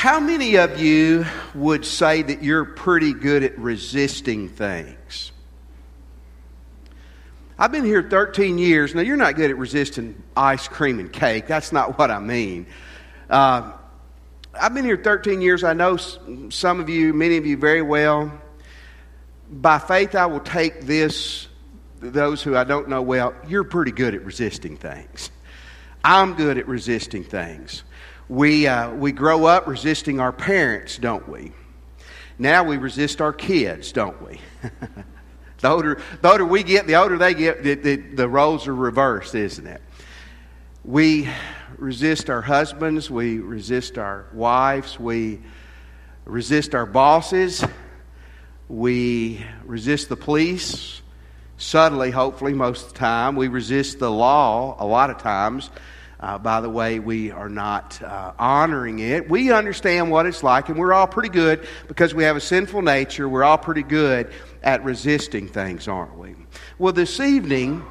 How many of you would say that you're pretty good at resisting things? I've been here 13 years. Now, you're not good at resisting ice cream and cake. That's not what I mean. Uh, I've been here 13 years. I know some of you, many of you, very well. By faith, I will take this, those who I don't know well, you're pretty good at resisting things. I'm good at resisting things. We, uh, we grow up resisting our parents, don't we? Now we resist our kids, don't we? the, older, the older we get, the older they get, the, the, the roles are reversed, isn't it? We resist our husbands, we resist our wives, we resist our bosses, we resist the police. Subtly, hopefully, most of the time. We resist the law a lot of times. Uh, by the way, we are not uh, honoring it. We understand what it's like, and we're all pretty good because we have a sinful nature. We're all pretty good at resisting things, aren't we? Well, this evening,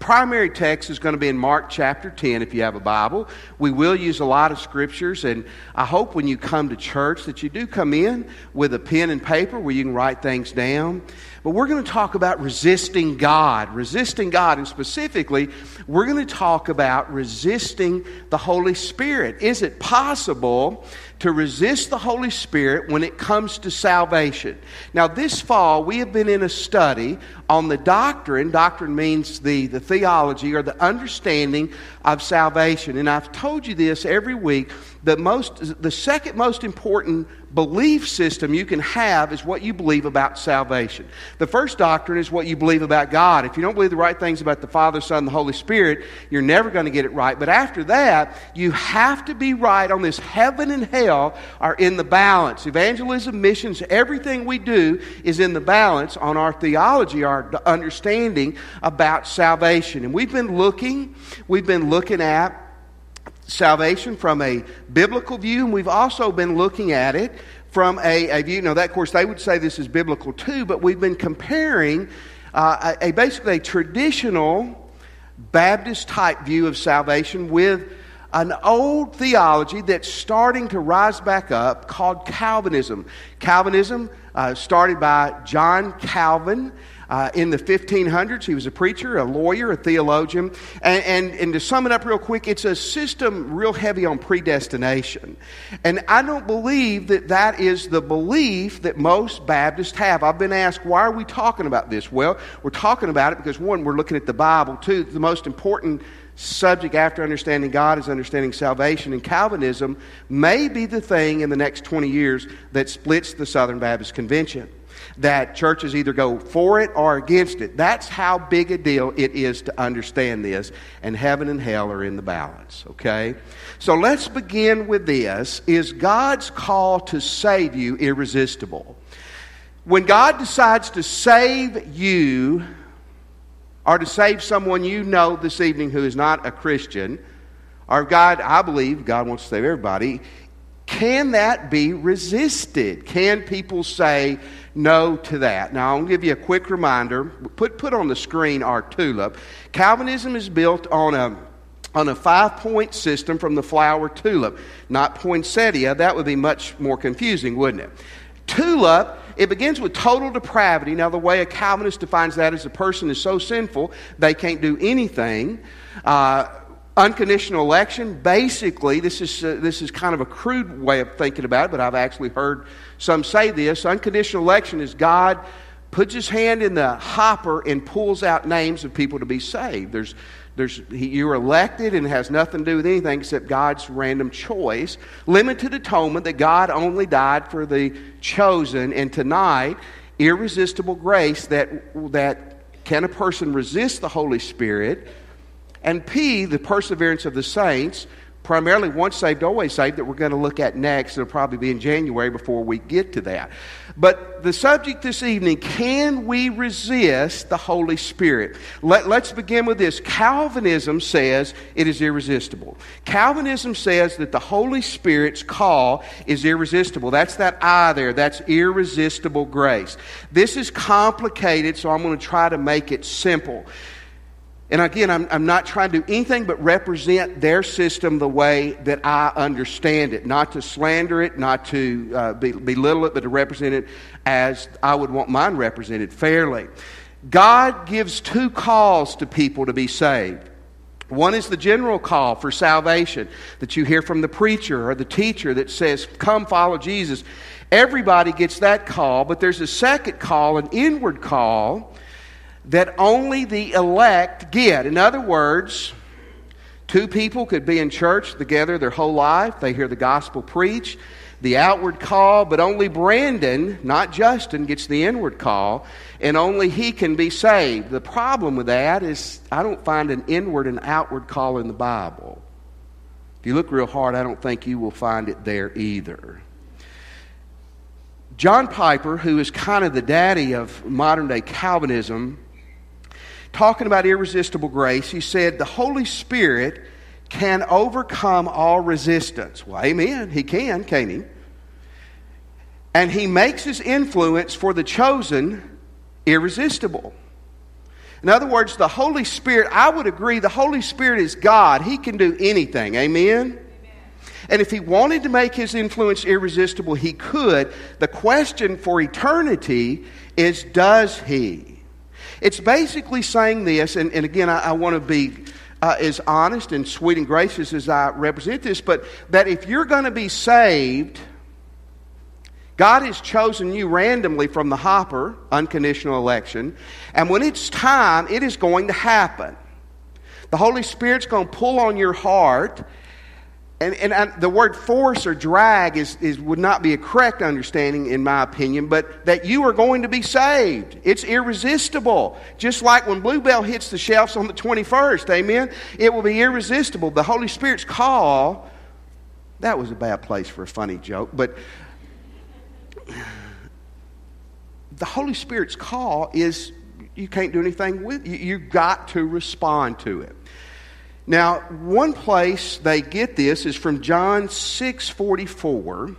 primary text is going to be in Mark chapter 10 if you have a Bible. We will use a lot of scriptures, and I hope when you come to church that you do come in with a pen and paper where you can write things down. But we're going to talk about resisting God, resisting God, and specifically, we're going to talk about resisting the Holy Spirit. Is it possible to resist the Holy Spirit when it comes to salvation? Now, this fall, we have been in a study on the doctrine. Doctrine means the, the theology or the understanding of salvation. And I've told you this every week the, most, the second most important belief system you can have is what you believe about salvation. The first doctrine is what you believe about God. If you don't believe the right things about the Father, Son, and the Holy Spirit, you're never going to get it right. But after that, you have to be right on this heaven and hell are in the balance. Evangelism, missions, everything we do is in the balance on our theology, our understanding about salvation. And we've been looking, we've been looking at salvation from a biblical view, and we've also been looking at it from a, a view. Now, that, of course, they would say this is biblical too, but we've been comparing uh, a, a basically a traditional Baptist type view of salvation with an old theology that's starting to rise back up called Calvinism. Calvinism uh, started by John Calvin. Uh, in the 1500s, he was a preacher, a lawyer, a theologian. And, and, and to sum it up real quick, it's a system real heavy on predestination. And I don't believe that that is the belief that most Baptists have. I've been asked, why are we talking about this? Well, we're talking about it because, one, we're looking at the Bible. Two, the most important subject after understanding God is understanding salvation. And Calvinism may be the thing in the next 20 years that splits the Southern Baptist Convention that churches either go for it or against it. That's how big a deal it is to understand this. And heaven and hell are in the balance, okay? So let's begin with this. Is God's call to save you irresistible? When God decides to save you, or to save someone you know this evening who is not a Christian, or God, I believe God wants to save everybody, can that be resisted? Can people say, no to that. Now, I'll give you a quick reminder. Put, put on the screen our tulip. Calvinism is built on a on a five point system from the flower tulip, not poinsettia. That would be much more confusing, wouldn't it? Tulip, it begins with total depravity. Now, the way a Calvinist defines that is a person is so sinful they can't do anything. Uh, unconditional election, basically, this is, uh, this is kind of a crude way of thinking about it, but I've actually heard some say this. Unconditional election is God puts his hand in the hopper and pulls out names of people to be saved. There's, there's, he, you're elected and it has nothing to do with anything except God's random choice. Limited atonement that God only died for the chosen. And tonight, irresistible grace that, that can a person resist the Holy Spirit? And P, the perseverance of the saints, primarily once saved, always saved, that we're going to look at next. It'll probably be in January before we get to that. But the subject this evening can we resist the Holy Spirit? Let, us begin with this. Calvinism says it is irresistible. Calvinism says that the Holy Spirit's call is irresistible. That's that I there. That's irresistible grace. This is complicated, so I'm going to try to make it simple. And again, I'm, I'm not trying to do anything but represent their system the way that I understand it. Not to slander it, not to uh, belittle it, but to represent it as I would want mine represented fairly. God gives two calls to people to be saved. One is the general call for salvation that you hear from the preacher or the teacher that says, Come follow Jesus. Everybody gets that call, but there's a second call, an inward call that only the elect get. In other words, two people could be in church together their whole life, they hear the gospel preached, the outward call, but only Brandon, not Justin, gets the inward call, and only he can be saved. The problem with that is I don't find an inward and outward call in the Bible. If you look real hard, I don't think you will find it there either. John Piper, who is kind of the daddy of modern day Calvinism, talking about irresistible grace, he said, The Holy Spirit can overcome all resistance. Well, amen. He can, can't he? And he makes his influence for the chosen irresistible. In other words, the Holy Spirit, I would agree, the Holy Spirit is God. He can do anything. Amen? And if he wanted to make his influence irresistible, he could. The question for eternity is does he? It's basically saying this, and, and again, I, I want to be uh, as honest and sweet and gracious as I represent this, but that if you're going to be saved, God has chosen you randomly from the hopper, unconditional election, and when it's time, it is going to happen. The Holy Spirit's going to pull on your heart and, and I, the word force or drag is, is, would not be a correct understanding, in my opinion, but that you are going to be saved. It's irresistible. Just like when Bluebell hits the shelves on the 21st, amen? It will be irresistible. The Holy Spirit's call, that was a bad place for a funny joke, but the Holy Spirit's call is you can't do anything with you. You've got to respond to it. Now, one place they get this is from John 6:44.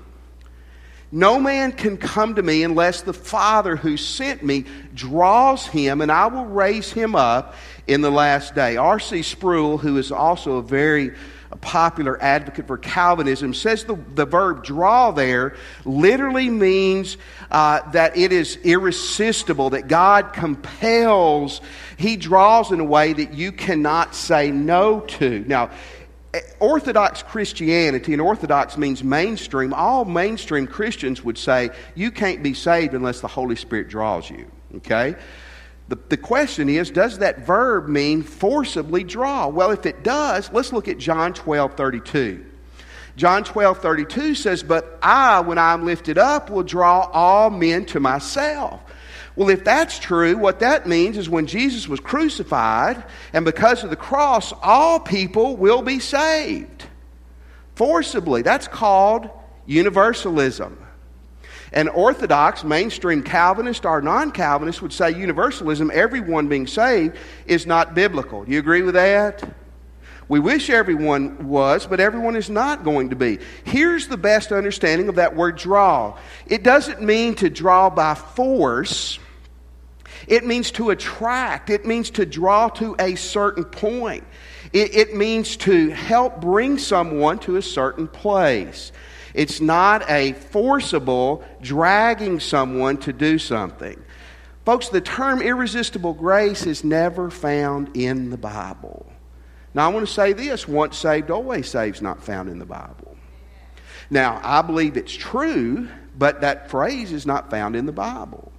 No man can come to me unless the Father who sent me draws him, and I will raise him up in the last day. R.C. Sproul, who is also a very a popular advocate for Calvinism, says the, the verb draw there literally means uh, that it is irresistible, that God compels, He draws in a way that you cannot say no to. Now, Orthodox Christianity, and Orthodox means mainstream, all mainstream Christians would say you can't be saved unless the Holy Spirit draws you. Okay? The, the question is, does that verb mean forcibly draw? Well, if it does, let's look at John 12 32. John 12 32 says, But I, when I'm lifted up, will draw all men to myself. Well, if that's true, what that means is when Jesus was crucified, and because of the cross, all people will be saved. Forcibly. That's called universalism. And Orthodox, mainstream Calvinist or non Calvinist would say universalism, everyone being saved, is not biblical. Do you agree with that? We wish everyone was, but everyone is not going to be. Here's the best understanding of that word draw it doesn't mean to draw by force, it means to attract, it means to draw to a certain point. It, it means to help bring someone to a certain place. It's not a forcible dragging someone to do something. Folks, the term irresistible grace is never found in the Bible. Now, I want to say this once saved, always saved is not found in the Bible. Now, I believe it's true, but that phrase is not found in the Bible.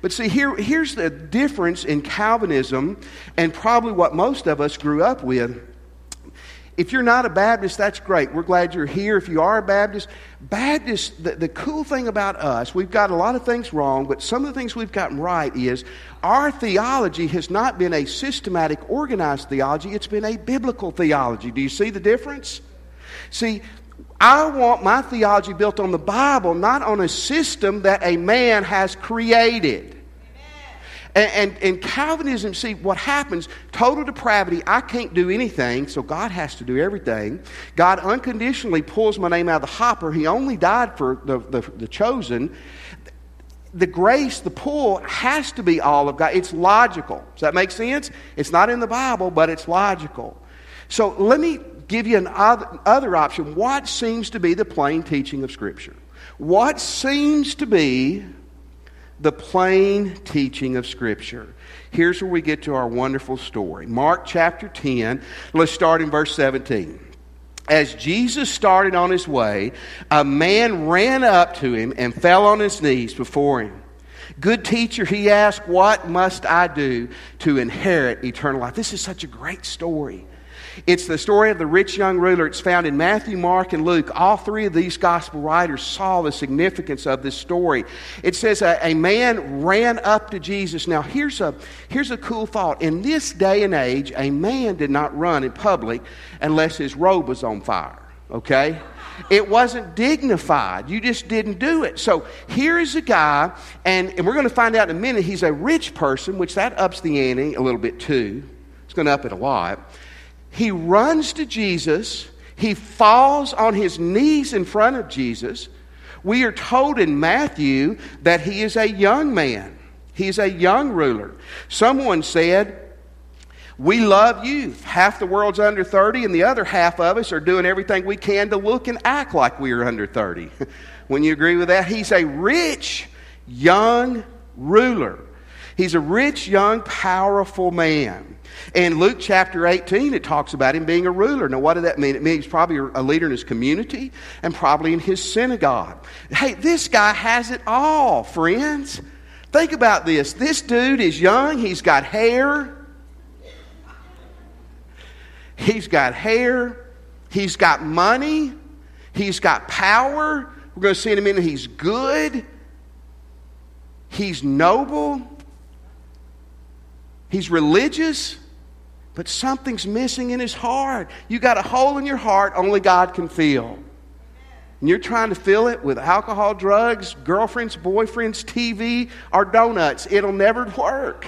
But see, here, here's the difference in Calvinism and probably what most of us grew up with if you're not a Baptist, that's great. We're glad you're here. If you are a Baptist, Baptist, the, the cool thing about us, we've got a lot of things wrong, but some of the things we've gotten right is our theology has not been a systematic, organized theology, it's been a biblical theology. Do you see the difference? See, I want my theology built on the Bible, not on a system that a man has created. And, and, and, Calvinism, see what happens, total depravity, I can't do anything, so God has to do everything. God unconditionally pulls my name out of the hopper. He only died for the, the, the chosen. the grace, the pull, has to be all of God. It's logical. Does that make sense? It's not in the Bible, but it's logical. So let me give you an other, other option. What seems to be the plain teaching of Scripture? What seems to be the plain teaching of Scripture? Here's where we get to our wonderful story. Mark chapter 10, let's start in verse 17. As Jesus started on his way, a man ran up to him and fell on his knees before him. Good teacher, he asked, What must I do to inherit eternal life? This is such a great story. It's the story of the rich young ruler. It's found in Matthew, Mark, and Luke. All three of these gospel writers saw the significance of this story. It says a, a man ran up to Jesus. Now, here's a, here's a cool thought. In this day and age, a man did not run in public unless his robe was on fire. Okay? It wasn't dignified. You just didn't do it. So here is a guy, and, and we're going to find out in a minute, he's a rich person, which that ups the ante a little bit too. It's going to up it a lot. He runs to Jesus. He falls on his knees in front of Jesus. We are told in Matthew that he is a young man. He's a young ruler. Someone said, We love youth. Half the world's under 30, and the other half of us are doing everything we can to look and act like we are under 30. when you agree with that, he's a rich, young ruler. He's a rich, young, powerful man. In Luke chapter 18, it talks about him being a ruler. Now, what did that mean? It means he's probably a leader in his community and probably in his synagogue. Hey, this guy has it all, friends. Think about this. This dude is young, he's got hair. He's got hair. He's got money. He's got power. We're going to see in a minute he's good. He's noble. He's religious but something's missing in his heart. You got a hole in your heart only God can fill. And you're trying to fill it with alcohol, drugs, girlfriends, boyfriends, TV, or donuts. It'll never work.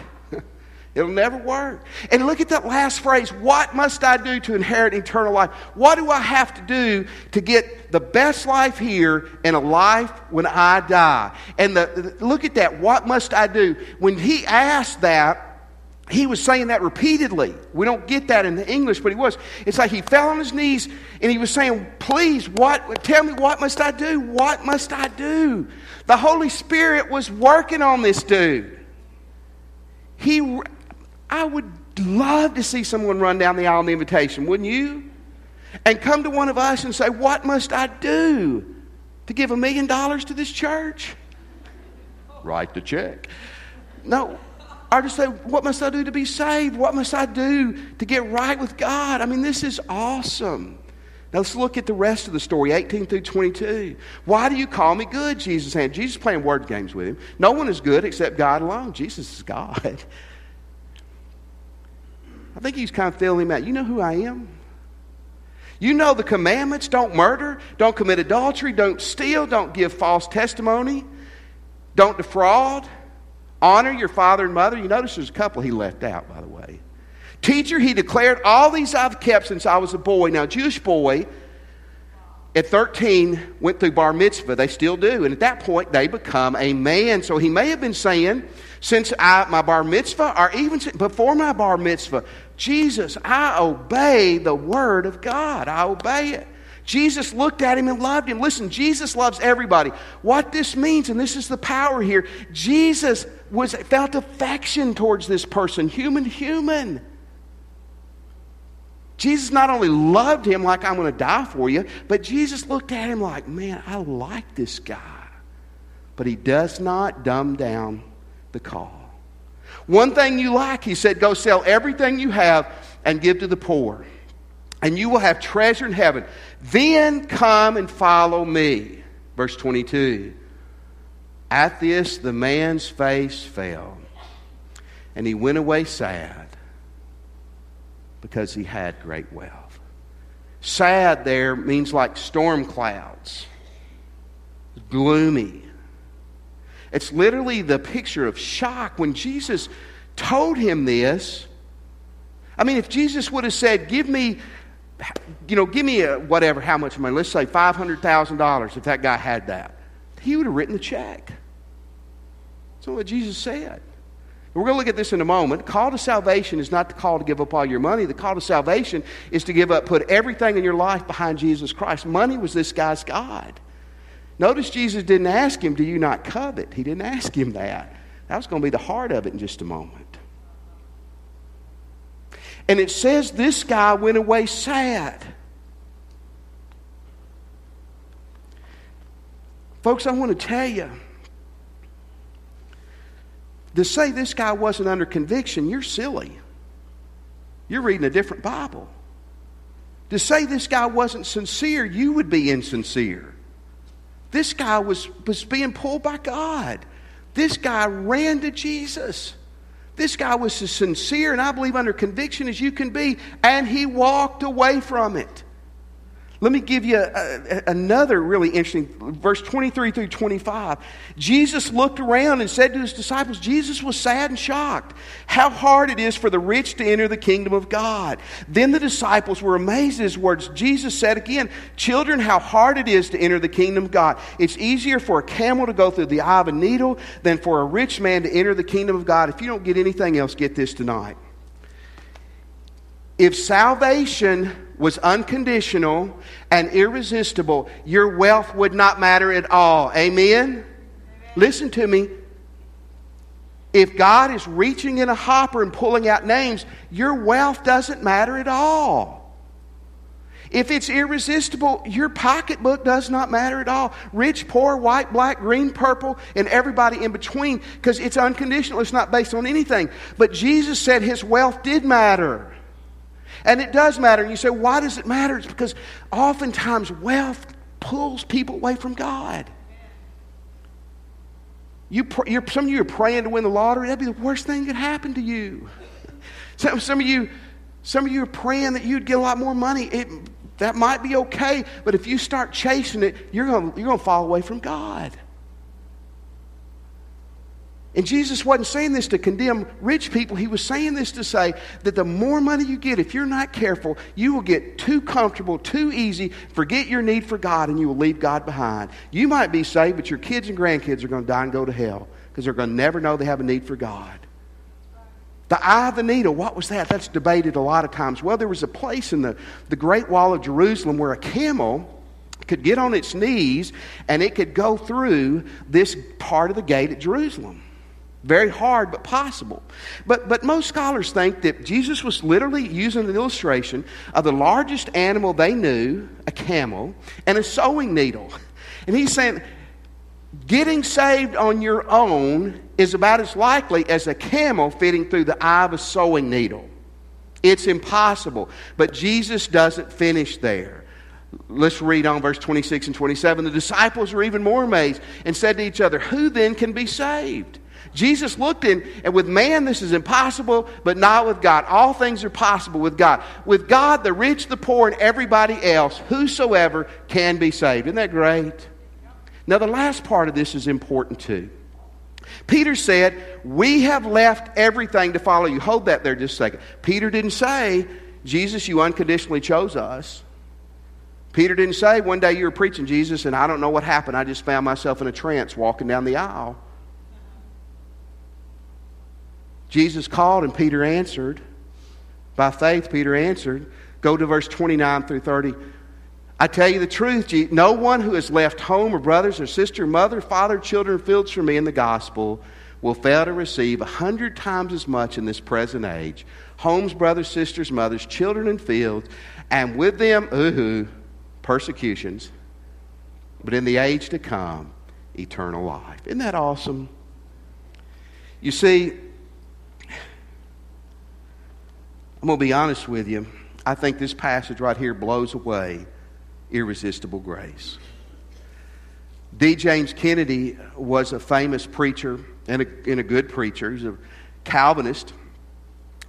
It'll never work. And look at that last phrase What must I do to inherit eternal life? What do I have to do to get the best life here and a life when I die? And the, look at that. What must I do? When he asked that, he was saying that repeatedly. We don't get that in the English, but he was. It's like he fell on his knees and he was saying, Please, what tell me what must I do? What must I do? The Holy Spirit was working on this dude. He I would love to see someone run down the aisle in the invitation, wouldn't you? And come to one of us and say, What must I do to give a million dollars to this church? Write the check. No, or to say, What must I do to be saved? What must I do to get right with God? I mean, this is awesome. Now let's look at the rest of the story, 18 through 22. Why do you call me good? Jesus said. Jesus playing word games with him. No one is good except God alone. Jesus is God. I think he's kind of feeling him out. You know who I am? You know the commandments don't murder, don't commit adultery, don't steal, don't give false testimony, don't defraud. Honor your father and mother. You notice there's a couple he left out, by the way. Teacher, he declared, All these I've kept since I was a boy. Now, Jewish boy at 13 went through bar mitzvah. They still do. And at that point, they become a man. So he may have been saying, since I, my bar mitzvah, or even before my bar mitzvah, Jesus, I obey the word of God. I obey it. Jesus looked at him and loved him. Listen, Jesus loves everybody. What this means, and this is the power here, Jesus was felt affection towards this person, human, human. Jesus not only loved him like I'm going to die for you, but Jesus looked at him like, man, I like this guy. But he does not dumb down the call. One thing you like, he said, go sell everything you have and give to the poor, and you will have treasure in heaven. Then come and follow me. Verse 22. At this, the man's face fell, and he went away sad because he had great wealth. Sad there means like storm clouds, gloomy. It's literally the picture of shock when Jesus told him this. I mean, if Jesus would have said, Give me, you know, give me a, whatever, how much money, let's say $500,000 if that guy had that, he would have written the check. That's what Jesus said. We're going to look at this in a moment. Call to salvation is not the call to give up all your money. The call to salvation is to give up, put everything in your life behind Jesus Christ. Money was this guy's God. Notice Jesus didn't ask him, Do you not covet? He didn't ask him that. That was going to be the heart of it in just a moment. And it says this guy went away sad. Folks, I want to tell you to say this guy wasn't under conviction, you're silly. You're reading a different Bible. To say this guy wasn't sincere, you would be insincere. This guy was, was being pulled by God. This guy ran to Jesus. This guy was as sincere and I believe under conviction as you can be, and he walked away from it. Let me give you a, a, another really interesting verse 23 through 25. Jesus looked around and said to his disciples, Jesus was sad and shocked how hard it is for the rich to enter the kingdom of God. Then the disciples were amazed at his words. Jesus said again, Children, how hard it is to enter the kingdom of God. It's easier for a camel to go through the eye of a needle than for a rich man to enter the kingdom of God. If you don't get anything else, get this tonight. If salvation was unconditional and irresistible, your wealth would not matter at all. Amen? Amen? Listen to me. If God is reaching in a hopper and pulling out names, your wealth doesn't matter at all. If it's irresistible, your pocketbook does not matter at all. Rich, poor, white, black, green, purple, and everybody in between, because it's unconditional. It's not based on anything. But Jesus said his wealth did matter. And it does matter. And you say, why does it matter? It's because oftentimes wealth pulls people away from God. You, some of you are praying to win the lottery. That'd be the worst thing that could happen to you. Some, some, of you, some of you are praying that you'd get a lot more money. It, that might be okay, but if you start chasing it, you're going you're going to fall away from God. And Jesus wasn't saying this to condemn rich people. He was saying this to say that the more money you get, if you're not careful, you will get too comfortable, too easy, forget your need for God, and you will leave God behind. You might be saved, but your kids and grandkids are going to die and go to hell because they're going to never know they have a need for God. The eye of the needle, what was that? That's debated a lot of times. Well, there was a place in the, the Great Wall of Jerusalem where a camel could get on its knees and it could go through this part of the gate at Jerusalem. Very hard, but possible. But, but most scholars think that Jesus was literally using an illustration of the largest animal they knew, a camel, and a sewing needle. And he's saying, getting saved on your own is about as likely as a camel fitting through the eye of a sewing needle. It's impossible. But Jesus doesn't finish there. Let's read on verse 26 and 27. The disciples were even more amazed and said to each other, Who then can be saved? Jesus looked in, and with man, this is impossible, but not with God. All things are possible with God. With God, the rich, the poor, and everybody else, whosoever can be saved. Isn't that great? Now, the last part of this is important too. Peter said, We have left everything to follow you. Hold that there just a second. Peter didn't say, Jesus, you unconditionally chose us. Peter didn't say, One day you were preaching Jesus, and I don't know what happened. I just found myself in a trance walking down the aisle. Jesus called and Peter answered. By faith, Peter answered. Go to verse 29 through 30. I tell you the truth, no one who has left home or brothers or sister, mother, father, children, fields for me in the gospel will fail to receive a hundred times as much in this present age. Homes, brothers, sisters, mothers, children, and fields, and with them, ooh, persecutions, but in the age to come, eternal life. Isn't that awesome? You see, I'm going to be honest with you. I think this passage right here blows away irresistible grace. D. James Kennedy was a famous preacher and a, and a good preacher. He's a Calvinist.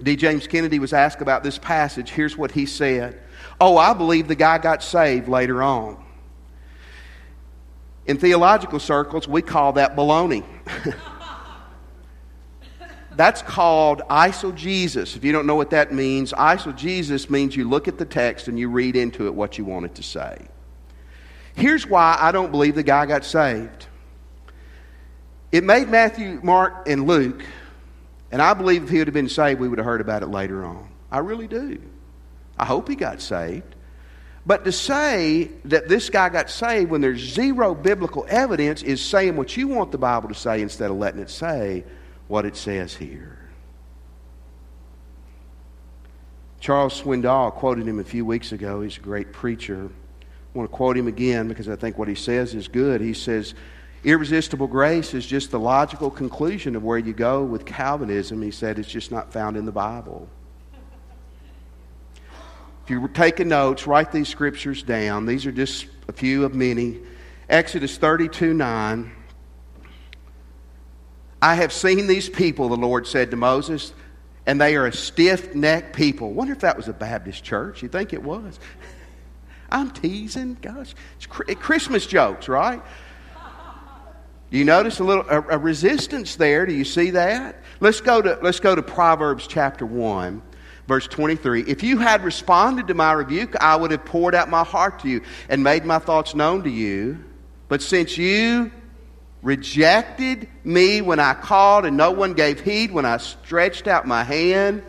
D. James Kennedy was asked about this passage. Here's what he said Oh, I believe the guy got saved later on. In theological circles, we call that baloney. That's called eisegesis. If you don't know what that means, eisegesis means you look at the text and you read into it what you want it to say. Here's why I don't believe the guy got saved. It made Matthew, Mark, and Luke, and I believe if he would have been saved, we would have heard about it later on. I really do. I hope he got saved. But to say that this guy got saved when there's zero biblical evidence is saying what you want the Bible to say instead of letting it say what it says here. Charles Swindoll quoted him a few weeks ago. He's a great preacher. I want to quote him again because I think what he says is good. He says, Irresistible grace is just the logical conclusion of where you go with Calvinism. He said it's just not found in the Bible. If you're taking notes, write these scriptures down. These are just a few of many. Exodus 32 9. I have seen these people, the Lord said to Moses, and they are a stiff necked people. Wonder if that was a Baptist church. You think it was? I'm teasing. Gosh, it's Christmas jokes, right? Do you notice a little a, a, resistance there? Do you see that? Let's go to let's go to Proverbs chapter one, verse twenty-three. If you had responded to my rebuke, I would have poured out my heart to you and made my thoughts known to you. But since you rejected me when I called and no one gave heed when I stretched out my hand.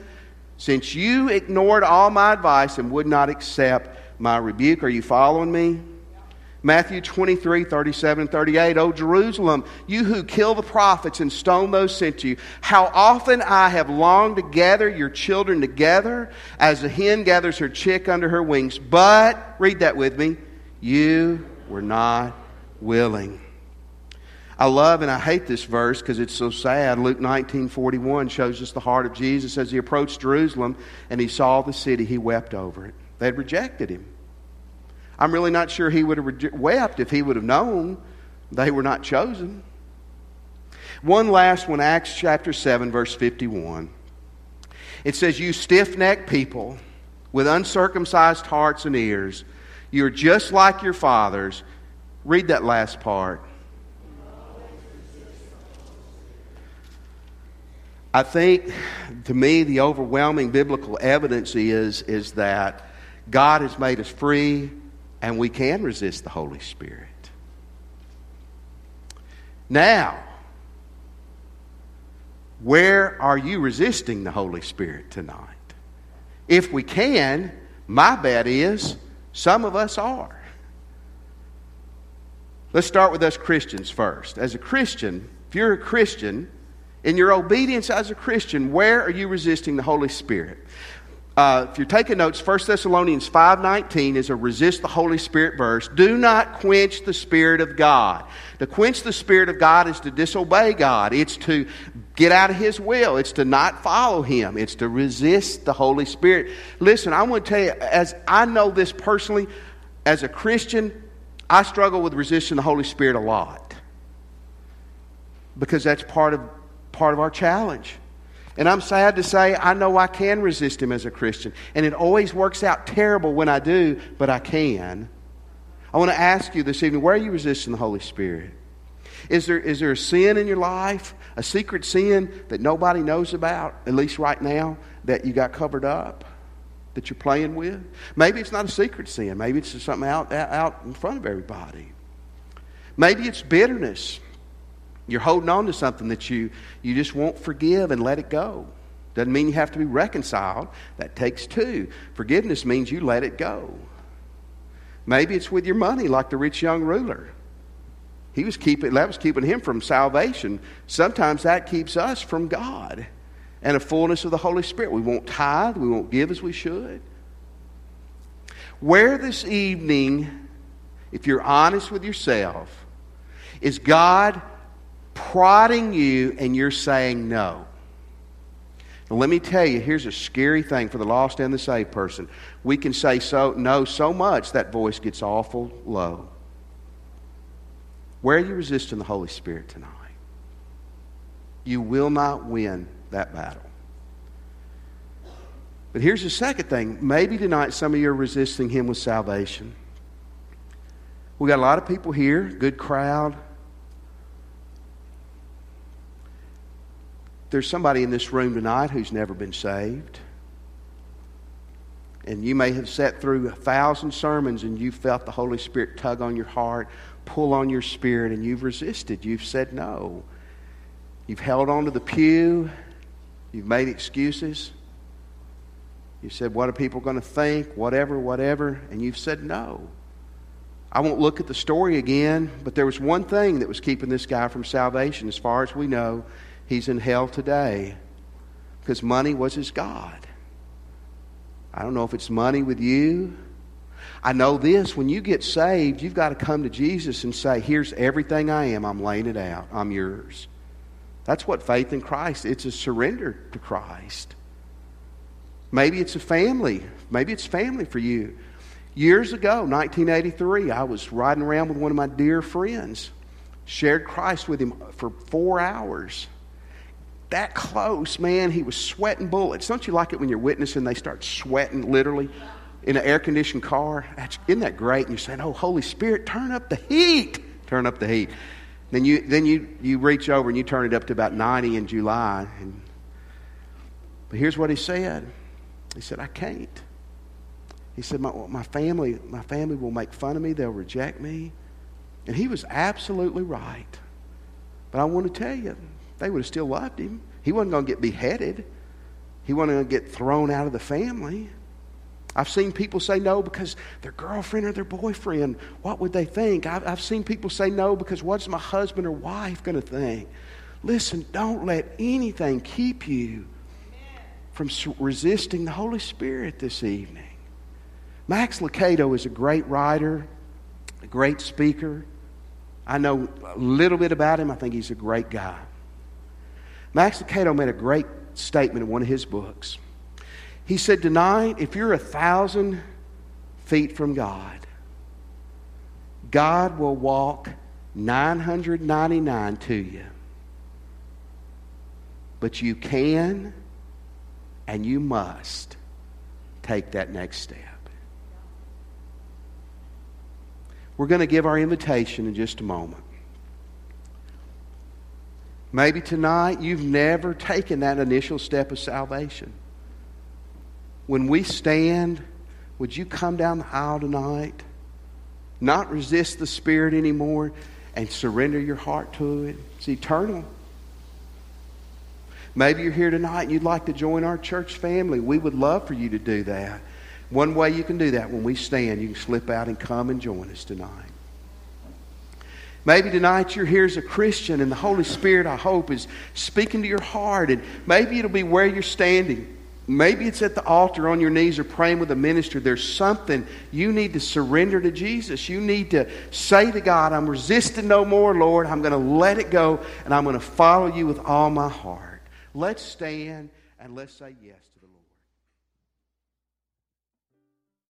Since you ignored all my advice and would not accept my rebuke, are you following me? Matthew 23, 37, and 38. O Jerusalem, you who kill the prophets and stone those sent to you, how often I have longed to gather your children together as a hen gathers her chick under her wings. But, read that with me, you were not willing. I love and I hate this verse because it's so sad. Luke 19 41 shows us the heart of Jesus. As he approached Jerusalem and he saw the city, he wept over it. They had rejected him. I'm really not sure he would have wept if he would have known they were not chosen. One last one, Acts chapter 7, verse 51. It says, You stiff necked people with uncircumcised hearts and ears, you're just like your fathers. Read that last part. I think, to me, the overwhelming biblical evidence is, is that God has made us free and we can resist the Holy Spirit. Now, where are you resisting the Holy Spirit tonight? If we can, my bet is some of us are. Let's start with us Christians first. As a Christian, if you're a Christian, in your obedience as a Christian, where are you resisting the Holy Spirit? Uh, if you're taking notes, 1 Thessalonians 5.19 is a resist the Holy Spirit verse. Do not quench the Spirit of God. To quench the Spirit of God is to disobey God. It's to get out of His will. It's to not follow Him. It's to resist the Holy Spirit. Listen, I want to tell you, as I know this personally, as a Christian, I struggle with resisting the Holy Spirit a lot. Because that's part of part of our challenge. And I'm sad to say, I know I can resist him as a Christian. And it always works out terrible when I do, but I can. I want to ask you this evening where are you resisting the Holy Spirit? Is there, is there a sin in your life, a secret sin that nobody knows about, at least right now, that you got covered up, that you're playing with? Maybe it's not a secret sin. Maybe it's something out, out in front of everybody. Maybe it's bitterness. You're holding on to something that you, you just won't forgive and let it go. Doesn't mean you have to be reconciled. That takes two. Forgiveness means you let it go. Maybe it's with your money, like the rich young ruler. He was keeping that was keeping him from salvation. Sometimes that keeps us from God and a fullness of the Holy Spirit. We won't tithe, we won't give as we should. Where this evening, if you're honest with yourself, is God prodding you and you're saying no. Now, let me tell you, here's a scary thing for the lost and the saved person. We can say so no so much that voice gets awful low. Where are you resisting the Holy Spirit tonight? You will not win that battle. But here's the second thing. Maybe tonight some of you are resisting Him with salvation. We got a lot of people here, good crowd. There's somebody in this room tonight who's never been saved. And you may have sat through a thousand sermons and you felt the Holy Spirit tug on your heart, pull on your spirit, and you've resisted. You've said no. You've held on to the pew. You've made excuses. You said, What are people going to think? Whatever, whatever. And you've said no. I won't look at the story again, but there was one thing that was keeping this guy from salvation. As far as we know, he's in hell today because money was his God. I don't know if it's money with you. I know this when you get saved, you've got to come to Jesus and say, Here's everything I am. I'm laying it out. I'm yours. That's what faith in Christ. It's a surrender to Christ. Maybe it's a family. Maybe it's family for you. Years ago, 1983, I was riding around with one of my dear friends. Shared Christ with him for four hours. That close, man, he was sweating bullets. Don't you like it when you're witnessing, they start sweating literally in an air conditioned car? Isn't that great? And you're saying, Oh, Holy Spirit, turn up the heat. Turn up the heat. Then you, then you, you reach over and you turn it up to about 90 in July. And, but here's what he said. He said, I can't. He said, my, my, family, my family will make fun of me. They'll reject me. And he was absolutely right. But I want to tell you, they would have still loved him. He wasn't going to get beheaded. He wasn't going to get thrown out of the family. I've seen people say no because their girlfriend or their boyfriend, what would they think? I've, I've seen people say no because what's my husband or wife going to think? Listen, don't let anything keep you from resisting the Holy Spirit this evening. Max Lucado is a great writer, a great speaker. I know a little bit about him. I think he's a great guy. Max Lucado made a great statement in one of his books. He said, Tonight, if you're a thousand feet from God, God will walk 999 to you. But you can and you must take that next step. We're going to give our invitation in just a moment. Maybe tonight you've never taken that initial step of salvation. When we stand, would you come down the aisle tonight? Not resist the Spirit anymore and surrender your heart to it. It's eternal. Maybe you're here tonight and you'd like to join our church family. We would love for you to do that. One way you can do that when we stand, you can slip out and come and join us tonight. Maybe tonight you're here as a Christian and the Holy Spirit, I hope, is speaking to your heart. And maybe it'll be where you're standing. Maybe it's at the altar on your knees or praying with a minister. There's something you need to surrender to Jesus. You need to say to God, I'm resisting no more, Lord. I'm going to let it go and I'm going to follow you with all my heart. Let's stand and let's say yes